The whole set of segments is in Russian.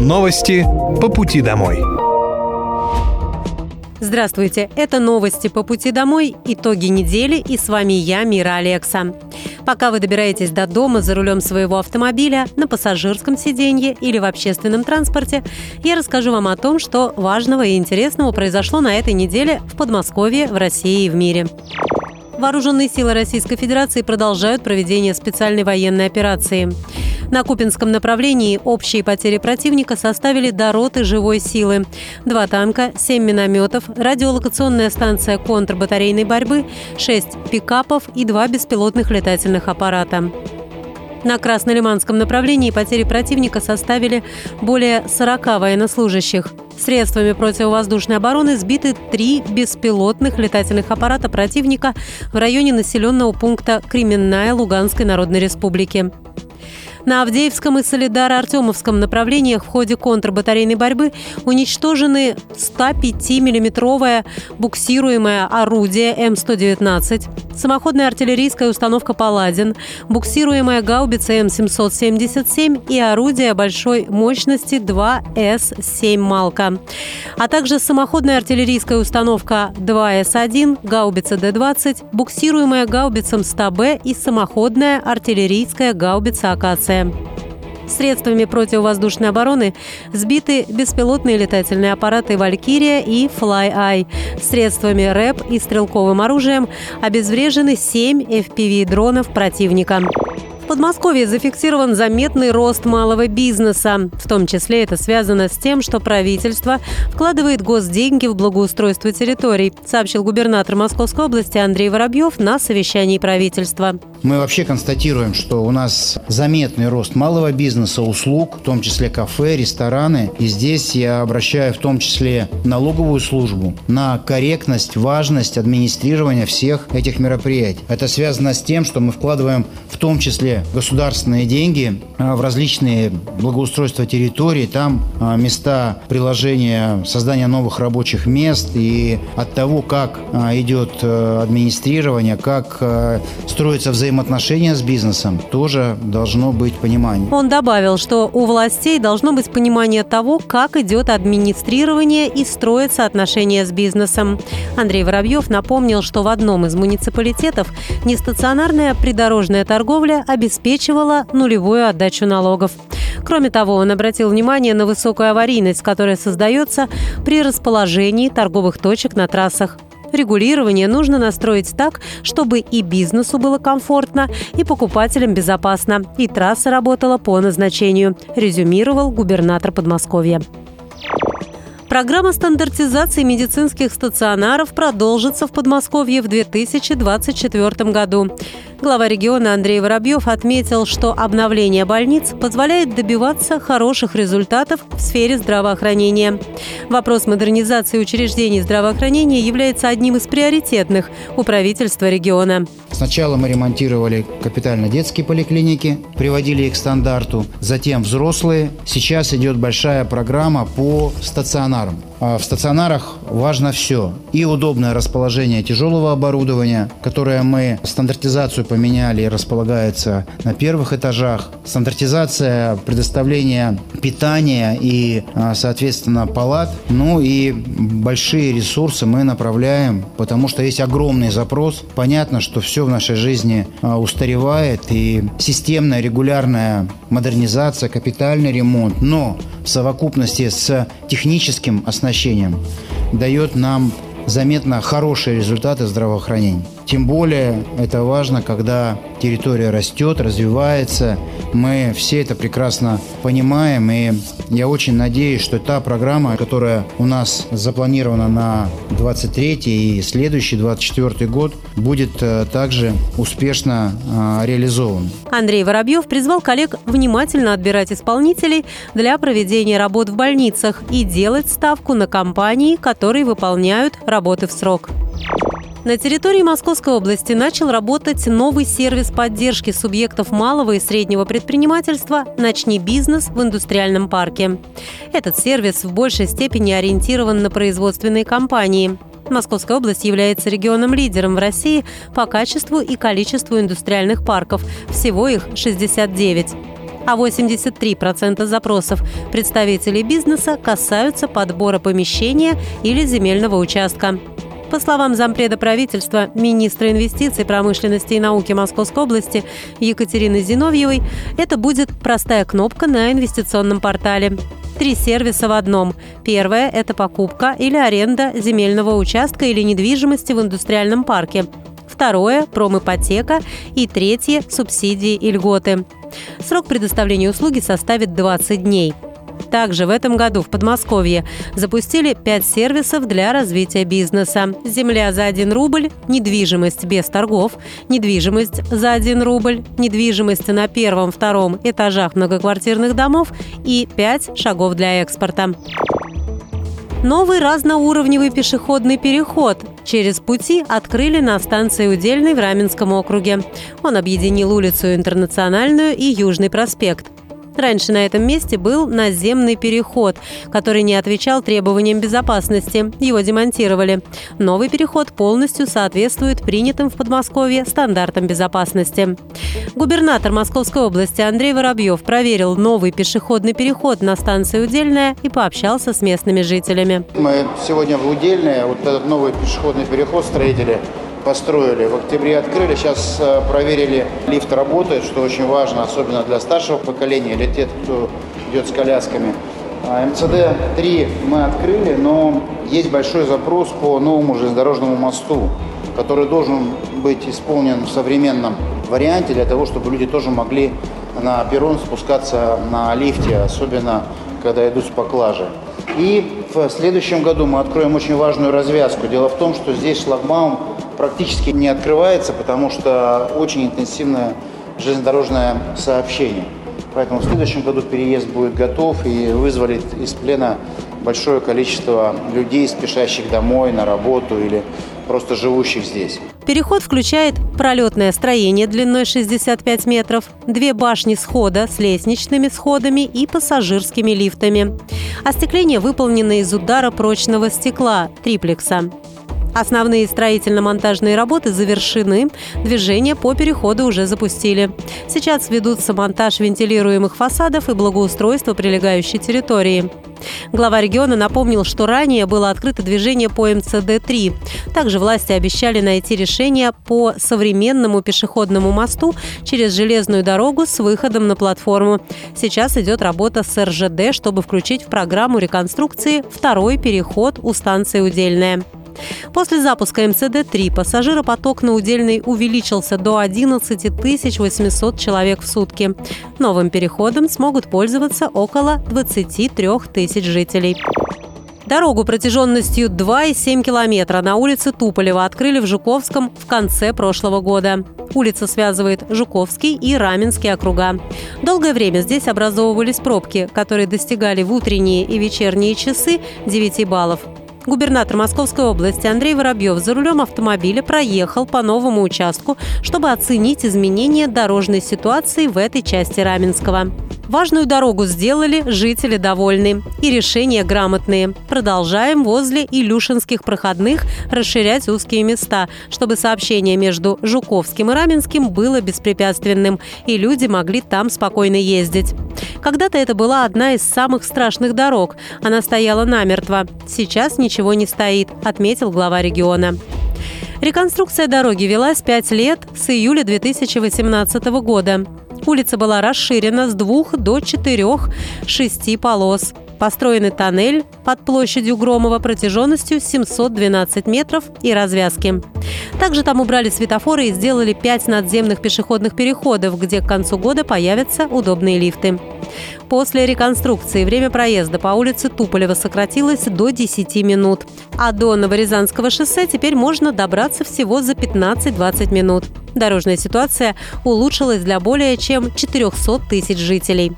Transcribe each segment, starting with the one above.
Новости по пути домой. Здравствуйте, это новости по пути домой, итоги недели, и с вами я, Мира Алекса. Пока вы добираетесь до дома за рулем своего автомобиля, на пассажирском сиденье или в общественном транспорте, я расскажу вам о том, что важного и интересного произошло на этой неделе в Подмосковье, в России и в мире. Вооруженные силы Российской Федерации продолжают проведение специальной военной операции. На Купинском направлении общие потери противника составили до роты живой силы. Два танка, семь минометов, радиолокационная станция контрбатарейной борьбы, шесть пикапов и два беспилотных летательных аппарата. На Краснолиманском направлении потери противника составили более 40 военнослужащих. Средствами противовоздушной обороны сбиты три беспилотных летательных аппарата противника в районе населенного пункта Кременная Луганской Народной Республики. На Авдеевском и Солидаро-Артемовском направлениях в ходе контрбатарейной борьбы уничтожены 105-миллиметровое буксируемое орудие М-119, самоходная артиллерийская установка «Паладин», буксируемая гаубица М-777 и орудие большой мощности 2С-7 «Малка», а также самоходная артиллерийская установка 2С-1, гаубица Д-20, буксируемая гаубицам 100Б и самоходная артиллерийская гаубица «Акация». Средствами противовоздушной обороны сбиты беспилотные летательные аппараты «Валькирия» и «Флай-Ай». Средствами РЭП и стрелковым оружием обезврежены 7 FPV-дронов противника. Подмосковье зафиксирован заметный рост малого бизнеса. В том числе это связано с тем, что правительство вкладывает госденьги в благоустройство территорий, сообщил губернатор Московской области Андрей Воробьев на совещании правительства. Мы вообще констатируем, что у нас заметный рост малого бизнеса, услуг, в том числе кафе, рестораны. И здесь я обращаю в том числе налоговую службу на корректность, важность администрирования всех этих мероприятий. Это связано с тем, что мы вкладываем в том числе государственные деньги а, в различные благоустройства территорий, там а, места приложения, создания новых рабочих мест и от того, как а, идет э, администрирование, как э, строятся взаимоотношения с бизнесом, тоже должно быть понимание. Он добавил, что у властей должно быть понимание того, как идет администрирование и строятся отношения с бизнесом. Андрей Воробьев напомнил, что в одном из муниципалитетов нестационарная придорожная торговля обеспечивает обеспечивала нулевую отдачу налогов. Кроме того, он обратил внимание на высокую аварийность, которая создается при расположении торговых точек на трассах. Регулирование нужно настроить так, чтобы и бизнесу было комфортно, и покупателям безопасно, и трасса работала по назначению, резюмировал губернатор Подмосковья. Программа стандартизации медицинских стационаров продолжится в Подмосковье в 2024 году. Глава региона Андрей Воробьев отметил, что обновление больниц позволяет добиваться хороших результатов в сфере здравоохранения. Вопрос модернизации учреждений здравоохранения является одним из приоритетных у правительства региона. Сначала мы ремонтировали капитально детские поликлиники, приводили их к стандарту, затем взрослые. Сейчас идет большая программа по стационарам. А в стационарах важно все. И удобное расположение тяжелого оборудования, которое мы стандартизацию поменяли и располагается на первых этажах. Стандартизация предоставления питания и, а, соответственно, палат. Ну и большие ресурсы мы направляем, потому что есть огромный запрос. Понятно, что все в нашей жизни а, устаревает и системная, регулярная модернизация, капитальный ремонт. Но в совокупности с техническим оснащением дает нам заметно хорошие результаты здравоохранения. Тем более это важно, когда территория растет, развивается. Мы все это прекрасно понимаем, и я очень надеюсь, что та программа, которая у нас запланирована на 23 и следующий 24 год, будет э, также успешно э, реализован. Андрей Воробьев призвал коллег внимательно отбирать исполнителей для проведения работ в больницах и делать ставку на компании, которые выполняют работы в срок. На территории Московской области начал работать новый сервис поддержки субъектов малого и среднего предпринимательства «Начни бизнес» в индустриальном парке. Этот сервис в большей степени ориентирован на производственные компании. Московская область является регионом-лидером в России по качеству и количеству индустриальных парков. Всего их 69. а 83% запросов представителей бизнеса касаются подбора помещения или земельного участка. По словам зампреда правительства, министра инвестиций, промышленности и науки Московской области Екатерины Зиновьевой, это будет простая кнопка на инвестиционном портале. Три сервиса в одном. Первое – это покупка или аренда земельного участка или недвижимости в индустриальном парке. Второе – промипотека. И третье – субсидии и льготы. Срок предоставления услуги составит 20 дней. Также в этом году в Подмосковье запустили пять сервисов для развития бизнеса. Земля за 1 рубль, недвижимость без торгов, недвижимость за 1 рубль, недвижимость на первом-втором этажах многоквартирных домов и пять шагов для экспорта. Новый разноуровневый пешеходный переход через пути открыли на станции Удельной в Раменском округе. Он объединил улицу Интернациональную и Южный проспект. Раньше на этом месте был наземный переход, который не отвечал требованиям безопасности. Его демонтировали. Новый переход полностью соответствует принятым в Подмосковье стандартам безопасности. Губернатор Московской области Андрей Воробьев проверил новый пешеходный переход на станции Удельная и пообщался с местными жителями. Мы сегодня в Удельное, вот этот новый пешеходный переход строители построили, в октябре открыли, сейчас э, проверили, лифт работает, что очень важно, особенно для старшего поколения или тех, кто идет с колясками. А, МЦД-3 мы открыли, но есть большой запрос по новому железнодорожному мосту, который должен быть исполнен в современном варианте для того, чтобы люди тоже могли на перрон спускаться на лифте, особенно когда идут с поклажи. И в следующем году мы откроем очень важную развязку. Дело в том, что здесь шлагбаум практически не открывается, потому что очень интенсивное железнодорожное сообщение. Поэтому в следующем году переезд будет готов и вызволит из плена большое количество людей, спешащих домой, на работу или просто живущих здесь. Переход включает пролетное строение длиной 65 метров, две башни схода с лестничными сходами и пассажирскими лифтами. Остекление выполнено из удара прочного стекла – триплекса. Основные строительно-монтажные работы завершены, движение по переходу уже запустили. Сейчас ведутся монтаж вентилируемых фасадов и благоустройство прилегающей территории. Глава региона напомнил, что ранее было открыто движение по МЦД-3. Также власти обещали найти решение по современному пешеходному мосту через железную дорогу с выходом на платформу. Сейчас идет работа с РЖД, чтобы включить в программу реконструкции второй переход у станции Удельная. После запуска МЦД-3 пассажиропоток на Удельной увеличился до 11 800 человек в сутки. Новым переходом смогут пользоваться около 23 тысяч жителей. Дорогу протяженностью 2,7 километра на улице Туполева открыли в Жуковском в конце прошлого года. Улица связывает Жуковский и Раменский округа. Долгое время здесь образовывались пробки, которые достигали в утренние и вечерние часы 9 баллов. Губернатор Московской области Андрей Воробьев за рулем автомобиля проехал по новому участку, чтобы оценить изменения дорожной ситуации в этой части Раменского. Важную дорогу сделали, жители довольны. И решения грамотные. Продолжаем возле Илюшинских проходных расширять узкие места, чтобы сообщение между Жуковским и Раменским было беспрепятственным, и люди могли там спокойно ездить. Когда-то это была одна из самых страшных дорог. Она стояла намертво. Сейчас ничего не стоит, отметил глава региона. Реконструкция дороги велась пять лет с июля 2018 года. Улица была расширена с двух до четырех шести полос. Построенный тоннель под площадью Громова протяженностью 712 метров и развязки. Также там убрали светофоры и сделали пять надземных пешеходных переходов, где к концу года появятся удобные лифты. После реконструкции время проезда по улице Туполева сократилось до 10 минут, а до Новорязанского шоссе теперь можно добраться всего за 15-20 минут. Дорожная ситуация улучшилась для более чем 400 тысяч жителей.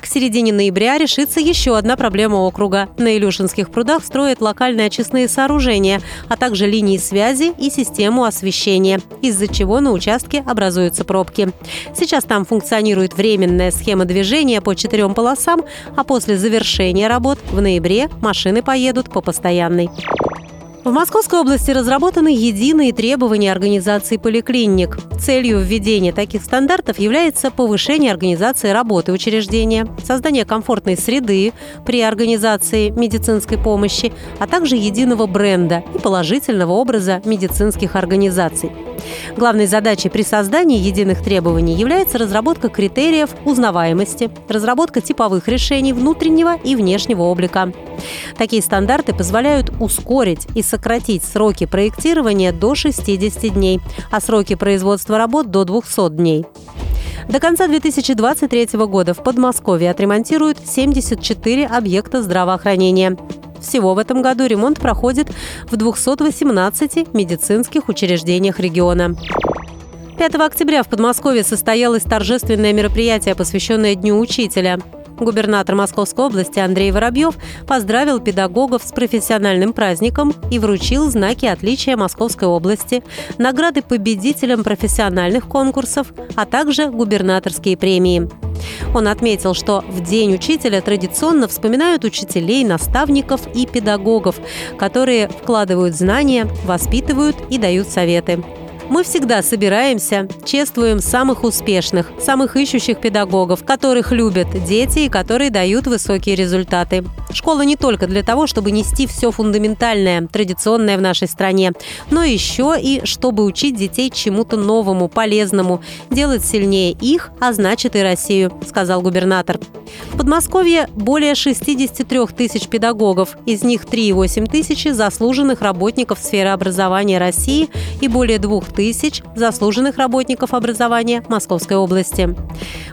К середине ноября решится еще одна проблема округа. На Илюшинских прудах строят локальные очистные сооружения, а также линии связи и систему освещения, из-за чего на участке образуются пробки. Сейчас там функционирует временная схема движения по четырем полосам, а после завершения работ в ноябре машины поедут по постоянной. В Московской области разработаны единые требования организации поликлиник. Целью введения таких стандартов является повышение организации работы учреждения, создание комфортной среды при организации медицинской помощи, а также единого бренда и положительного образа медицинских организаций. Главной задачей при создании единых требований является разработка критериев узнаваемости, разработка типовых решений внутреннего и внешнего облика. Такие стандарты позволяют ускорить и сократить сроки проектирования до 60 дней, а сроки производства работ до 200 дней. До конца 2023 года в Подмосковье отремонтируют 74 объекта здравоохранения. Всего в этом году ремонт проходит в 218 медицинских учреждениях региона. 5 октября в Подмосковье состоялось торжественное мероприятие, посвященное Дню учителя. Губернатор Московской области Андрей Воробьев поздравил педагогов с профессиональным праздником и вручил знаки отличия Московской области, награды победителям профессиональных конкурсов, а также губернаторские премии. Он отметил, что в День учителя традиционно вспоминают учителей, наставников и педагогов, которые вкладывают знания, воспитывают и дают советы. Мы всегда собираемся, чествуем самых успешных, самых ищущих педагогов, которых любят дети и которые дают высокие результаты. Школа не только для того, чтобы нести все фундаментальное, традиционное в нашей стране, но еще и чтобы учить детей чему-то новому, полезному, делать сильнее их, а значит и Россию, сказал губернатор. В Подмосковье более 63 тысяч педагогов, из них 3,8 тысячи заслуженных работников сферы образования России и более 2 тысяч заслуженных работников образования Московской области.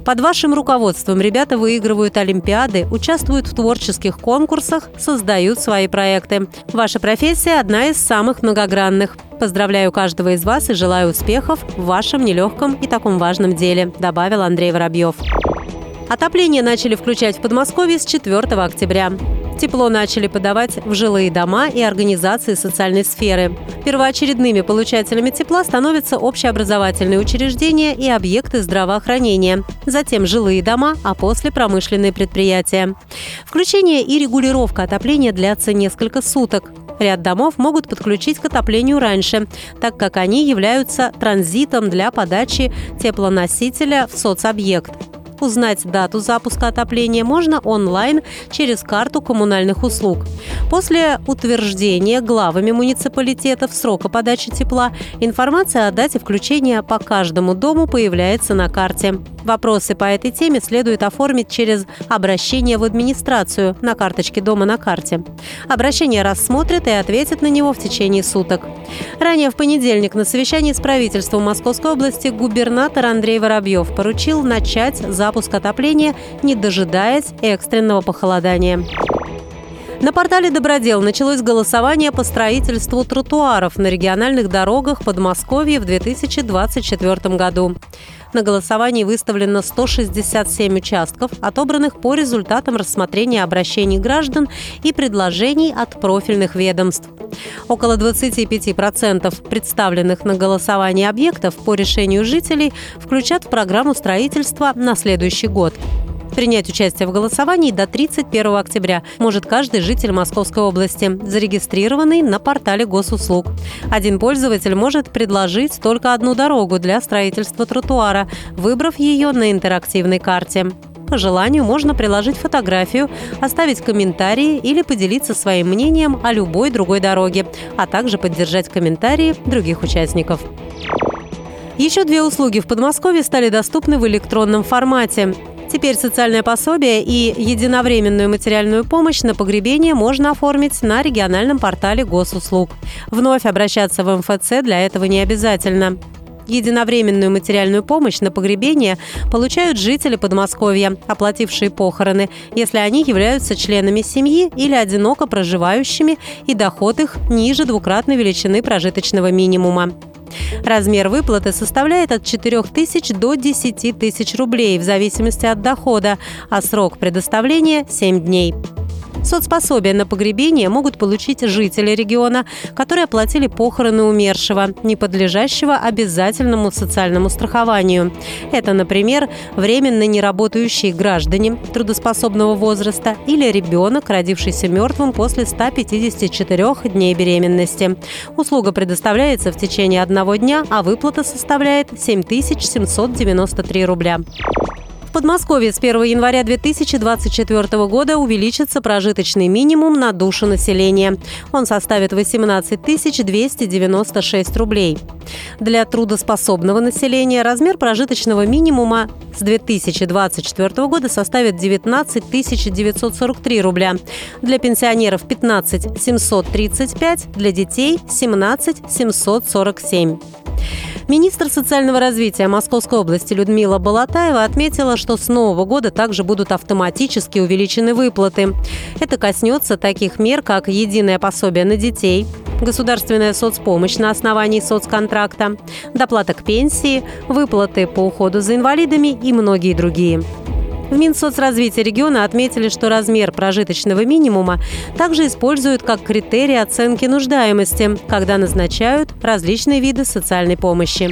Под вашим руководством ребята выигрывают олимпиады, участвуют в творческих конкурсах, создают свои проекты. Ваша профессия – одна из самых многогранных. Поздравляю каждого из вас и желаю успехов в вашем нелегком и таком важном деле, добавил Андрей Воробьев. Отопление начали включать в Подмосковье с 4 октября. Тепло начали подавать в жилые дома и организации социальной сферы. Первоочередными получателями тепла становятся общеобразовательные учреждения и объекты здравоохранения, затем жилые дома, а после промышленные предприятия. Включение и регулировка отопления длятся несколько суток. Ряд домов могут подключить к отоплению раньше, так как они являются транзитом для подачи теплоносителя в соцобъект. Узнать дату запуска отопления можно онлайн через карту коммунальных услуг. После утверждения главами муниципалитетов срока подачи тепла информация о дате включения по каждому дому появляется на карте. Вопросы по этой теме следует оформить через обращение в администрацию на карточке дома на карте. Обращение рассмотрят и ответят на него в течение суток. Ранее в понедельник на совещании с правительством Московской области губернатор Андрей Воробьев поручил начать запуск отопления, не дожидаясь экстренного похолодания. На портале «Добродел» началось голосование по строительству тротуаров на региональных дорогах Подмосковья в 2024 году. На голосовании выставлено 167 участков, отобранных по результатам рассмотрения обращений граждан и предложений от профильных ведомств. Около 25% представленных на голосование объектов по решению жителей включат в программу строительства на следующий год. Принять участие в голосовании до 31 октября может каждый житель Московской области, зарегистрированный на портале госуслуг. Один пользователь может предложить только одну дорогу для строительства тротуара, выбрав ее на интерактивной карте. По желанию можно приложить фотографию, оставить комментарии или поделиться своим мнением о любой другой дороге, а также поддержать комментарии других участников. Еще две услуги в Подмосковье стали доступны в электронном формате. Теперь социальное пособие и единовременную материальную помощь на погребение можно оформить на региональном портале госуслуг. Вновь обращаться в МФЦ для этого не обязательно. Единовременную материальную помощь на погребение получают жители Подмосковья, оплатившие похороны, если они являются членами семьи или одиноко проживающими и доход их ниже двукратной величины прожиточного минимума. Размер выплаты составляет от 4 тысяч до 10 тысяч рублей в зависимости от дохода, а срок предоставления – 7 дней. Соцпособие на погребение могут получить жители региона, которые оплатили похороны умершего, не подлежащего обязательному социальному страхованию. Это, например, временно неработающие граждане трудоспособного возраста или ребенок, родившийся мертвым после 154 дней беременности. Услуга предоставляется в течение одного дня, а выплата составляет 7793 рубля. В Подмосковье с 1 января 2024 года увеличится прожиточный минимум на душу населения. Он составит 18 296 рублей. Для трудоспособного населения размер прожиточного минимума с 2024 года составит 19 943 рубля. Для пенсионеров 15 735, для детей 17 747. Министр социального развития Московской области Людмила Балатаева отметила, что с нового года также будут автоматически увеличены выплаты. Это коснется таких мер, как единое пособие на детей, государственная соцпомощь на основании соцконтракта, доплата к пенсии, выплаты по уходу за инвалидами и многие другие. В Минсоцразвитии региона отметили, что размер прожиточного минимума также используют как критерий оценки нуждаемости, когда назначают различные виды социальной помощи.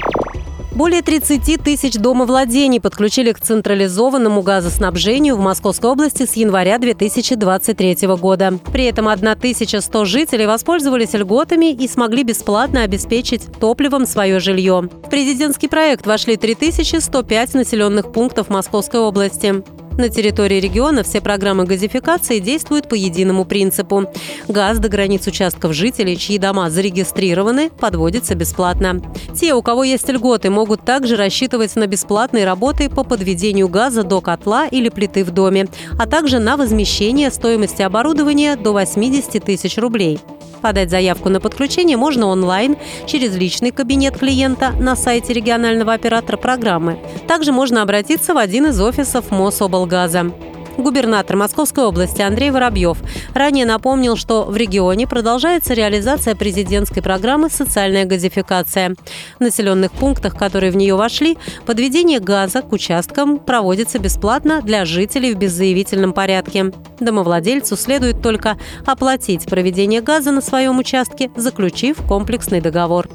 Более 30 тысяч домовладений подключили к централизованному газоснабжению в Московской области с января 2023 года. При этом 1100 жителей воспользовались льготами и смогли бесплатно обеспечить топливом свое жилье. В президентский проект вошли 3105 населенных пунктов Московской области. На территории региона все программы газификации действуют по единому принципу. Газ до границ участков жителей, чьи дома зарегистрированы, подводится бесплатно. Те, у кого есть льготы, могут также рассчитывать на бесплатные работы по подведению газа до котла или плиты в доме, а также на возмещение стоимости оборудования до 80 тысяч рублей. Подать заявку на подключение можно онлайн через личный кабинет клиента на сайте регионального оператора программы. Также можно обратиться в один из офисов Мособлгаза. Губернатор Московской области Андрей Воробьев ранее напомнил, что в регионе продолжается реализация президентской программы «Социальная газификация». В населенных пунктах, которые в нее вошли, подведение газа к участкам проводится бесплатно для жителей в беззаявительном порядке. Домовладельцу следует только оплатить проведение газа на своем участке, заключив комплексный договор.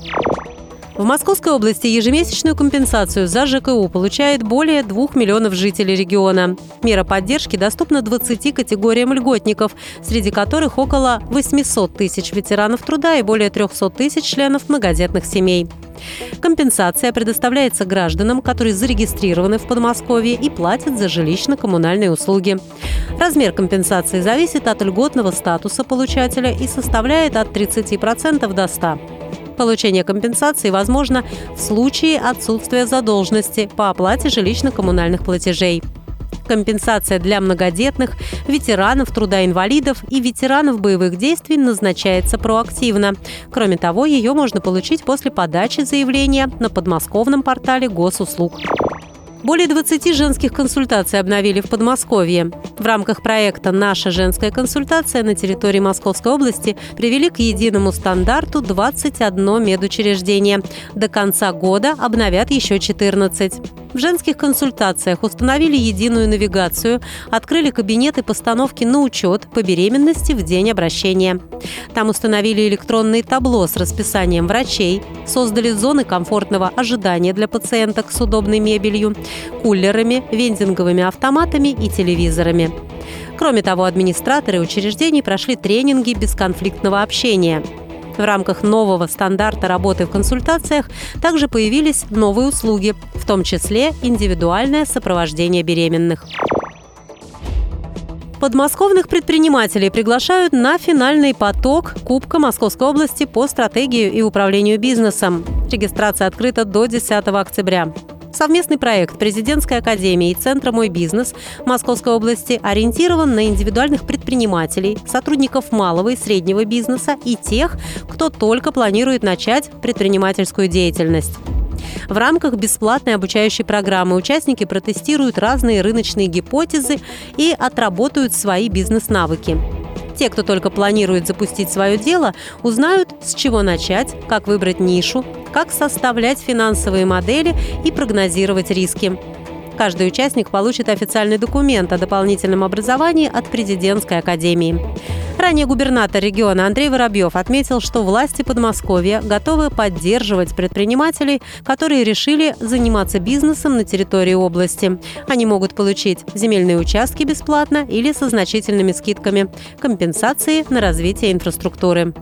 В Московской области ежемесячную компенсацию за ЖКУ получает более 2 миллионов жителей региона. Мера поддержки доступна 20 категориям льготников, среди которых около 800 тысяч ветеранов труда и более 300 тысяч членов многодетных семей. Компенсация предоставляется гражданам, которые зарегистрированы в Подмосковье и платят за жилищно-коммунальные услуги. Размер компенсации зависит от льготного статуса получателя и составляет от 30% до 100%. Получение компенсации возможно в случае отсутствия задолженности по оплате жилищно-коммунальных платежей. Компенсация для многодетных, ветеранов труда-инвалидов и ветеранов боевых действий назначается проактивно. Кроме того, ее можно получить после подачи заявления на подмосковном портале госуслуг. Более 20 женских консультаций обновили в Подмосковье. В рамках проекта «Наша женская консультация» на территории Московской области привели к единому стандарту 21 медучреждение. До конца года обновят еще 14. В женских консультациях установили единую навигацию, открыли кабинеты постановки на учет по беременности в день обращения. Там установили электронные табло с расписанием врачей, создали зоны комфортного ожидания для пациенток с удобной мебелью, кулерами, вендинговыми автоматами и телевизорами. Кроме того, администраторы учреждений прошли тренинги бесконфликтного общения – в рамках нового стандарта работы в консультациях также появились новые услуги, в том числе индивидуальное сопровождение беременных. Подмосковных предпринимателей приглашают на финальный поток Кубка Московской области по стратегии и управлению бизнесом. Регистрация открыта до 10 октября. Совместный проект Президентской академии и Центра «Мой бизнес» Московской области ориентирован на индивидуальных предпринимателей, сотрудников малого и среднего бизнеса и тех, кто только планирует начать предпринимательскую деятельность. В рамках бесплатной обучающей программы участники протестируют разные рыночные гипотезы и отработают свои бизнес-навыки. Те, кто только планирует запустить свое дело, узнают, с чего начать, как выбрать нишу, как составлять финансовые модели и прогнозировать риски. Каждый участник получит официальный документ о дополнительном образовании от президентской академии. Ранее губернатор региона Андрей Воробьев отметил, что власти Подмосковья готовы поддерживать предпринимателей, которые решили заниматься бизнесом на территории области. Они могут получить земельные участки бесплатно или со значительными скидками, компенсации на развитие инфраструктуры.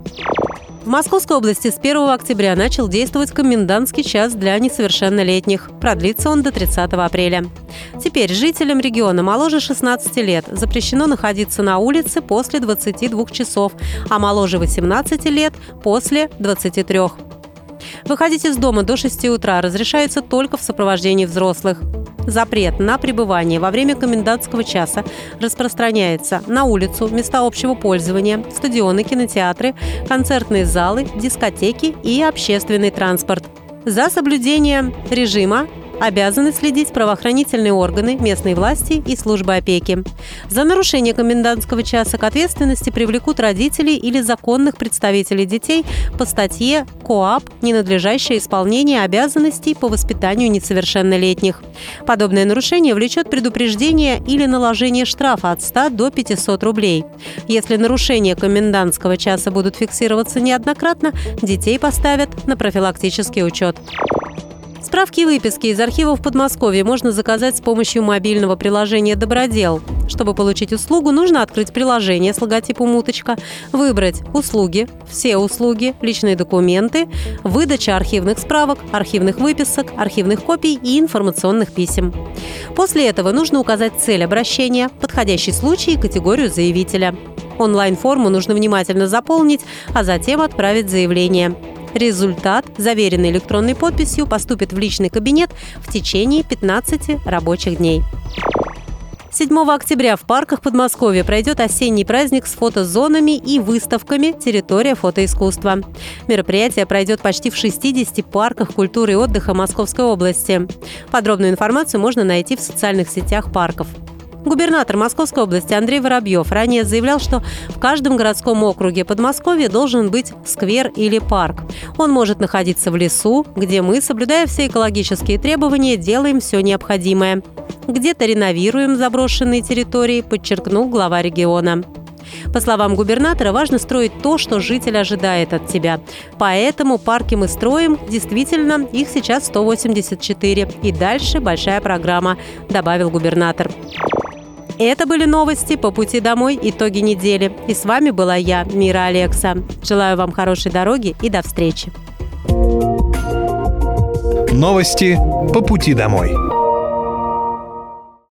В Московской области с 1 октября начал действовать комендантский час для несовершеннолетних. Продлится он до 30 апреля. Теперь жителям региона моложе 16 лет запрещено находиться на улице после 22 часов, а моложе 18 лет – после 23. Выходить из дома до 6 утра разрешается только в сопровождении взрослых. Запрет на пребывание во время комендантского часа распространяется на улицу, места общего пользования, стадионы, кинотеатры, концертные залы, дискотеки и общественный транспорт. За соблюдение режима обязаны следить правоохранительные органы, местные власти и службы опеки. За нарушение комендантского часа к ответственности привлекут родителей или законных представителей детей по статье КОАП «Ненадлежащее исполнение обязанностей по воспитанию несовершеннолетних». Подобное нарушение влечет предупреждение или наложение штрафа от 100 до 500 рублей. Если нарушения комендантского часа будут фиксироваться неоднократно, детей поставят на профилактический учет. Справки и выписки из архивов Подмосковья можно заказать с помощью мобильного приложения «Добродел». Чтобы получить услугу, нужно открыть приложение с логотипом «Уточка», выбрать «Услуги», «Все услуги», «Личные документы», «Выдача архивных справок», «Архивных выписок», «Архивных копий» и «Информационных писем». После этого нужно указать цель обращения, подходящий случай и категорию заявителя. Онлайн-форму нужно внимательно заполнить, а затем отправить заявление. Результат, заверенный электронной подписью, поступит в личный кабинет в течение 15 рабочих дней. 7 октября в парках Подмосковья пройдет осенний праздник с фотозонами и выставками «Территория фотоискусства». Мероприятие пройдет почти в 60 парках культуры и отдыха Московской области. Подробную информацию можно найти в социальных сетях парков. Губернатор Московской области Андрей Воробьев ранее заявлял, что в каждом городском округе Подмосковья должен быть сквер или парк. Он может находиться в лесу, где мы, соблюдая все экологические требования, делаем все необходимое. Где-то реновируем заброшенные территории, подчеркнул глава региона. По словам губернатора, важно строить то, что житель ожидает от тебя. Поэтому парки мы строим. Действительно, их сейчас 184. И дальше большая программа, добавил губернатор. Это были новости по пути домой, итоги недели. И с вами была я, Мира Алекса. Желаю вам хорошей дороги и до встречи. Новости по пути домой.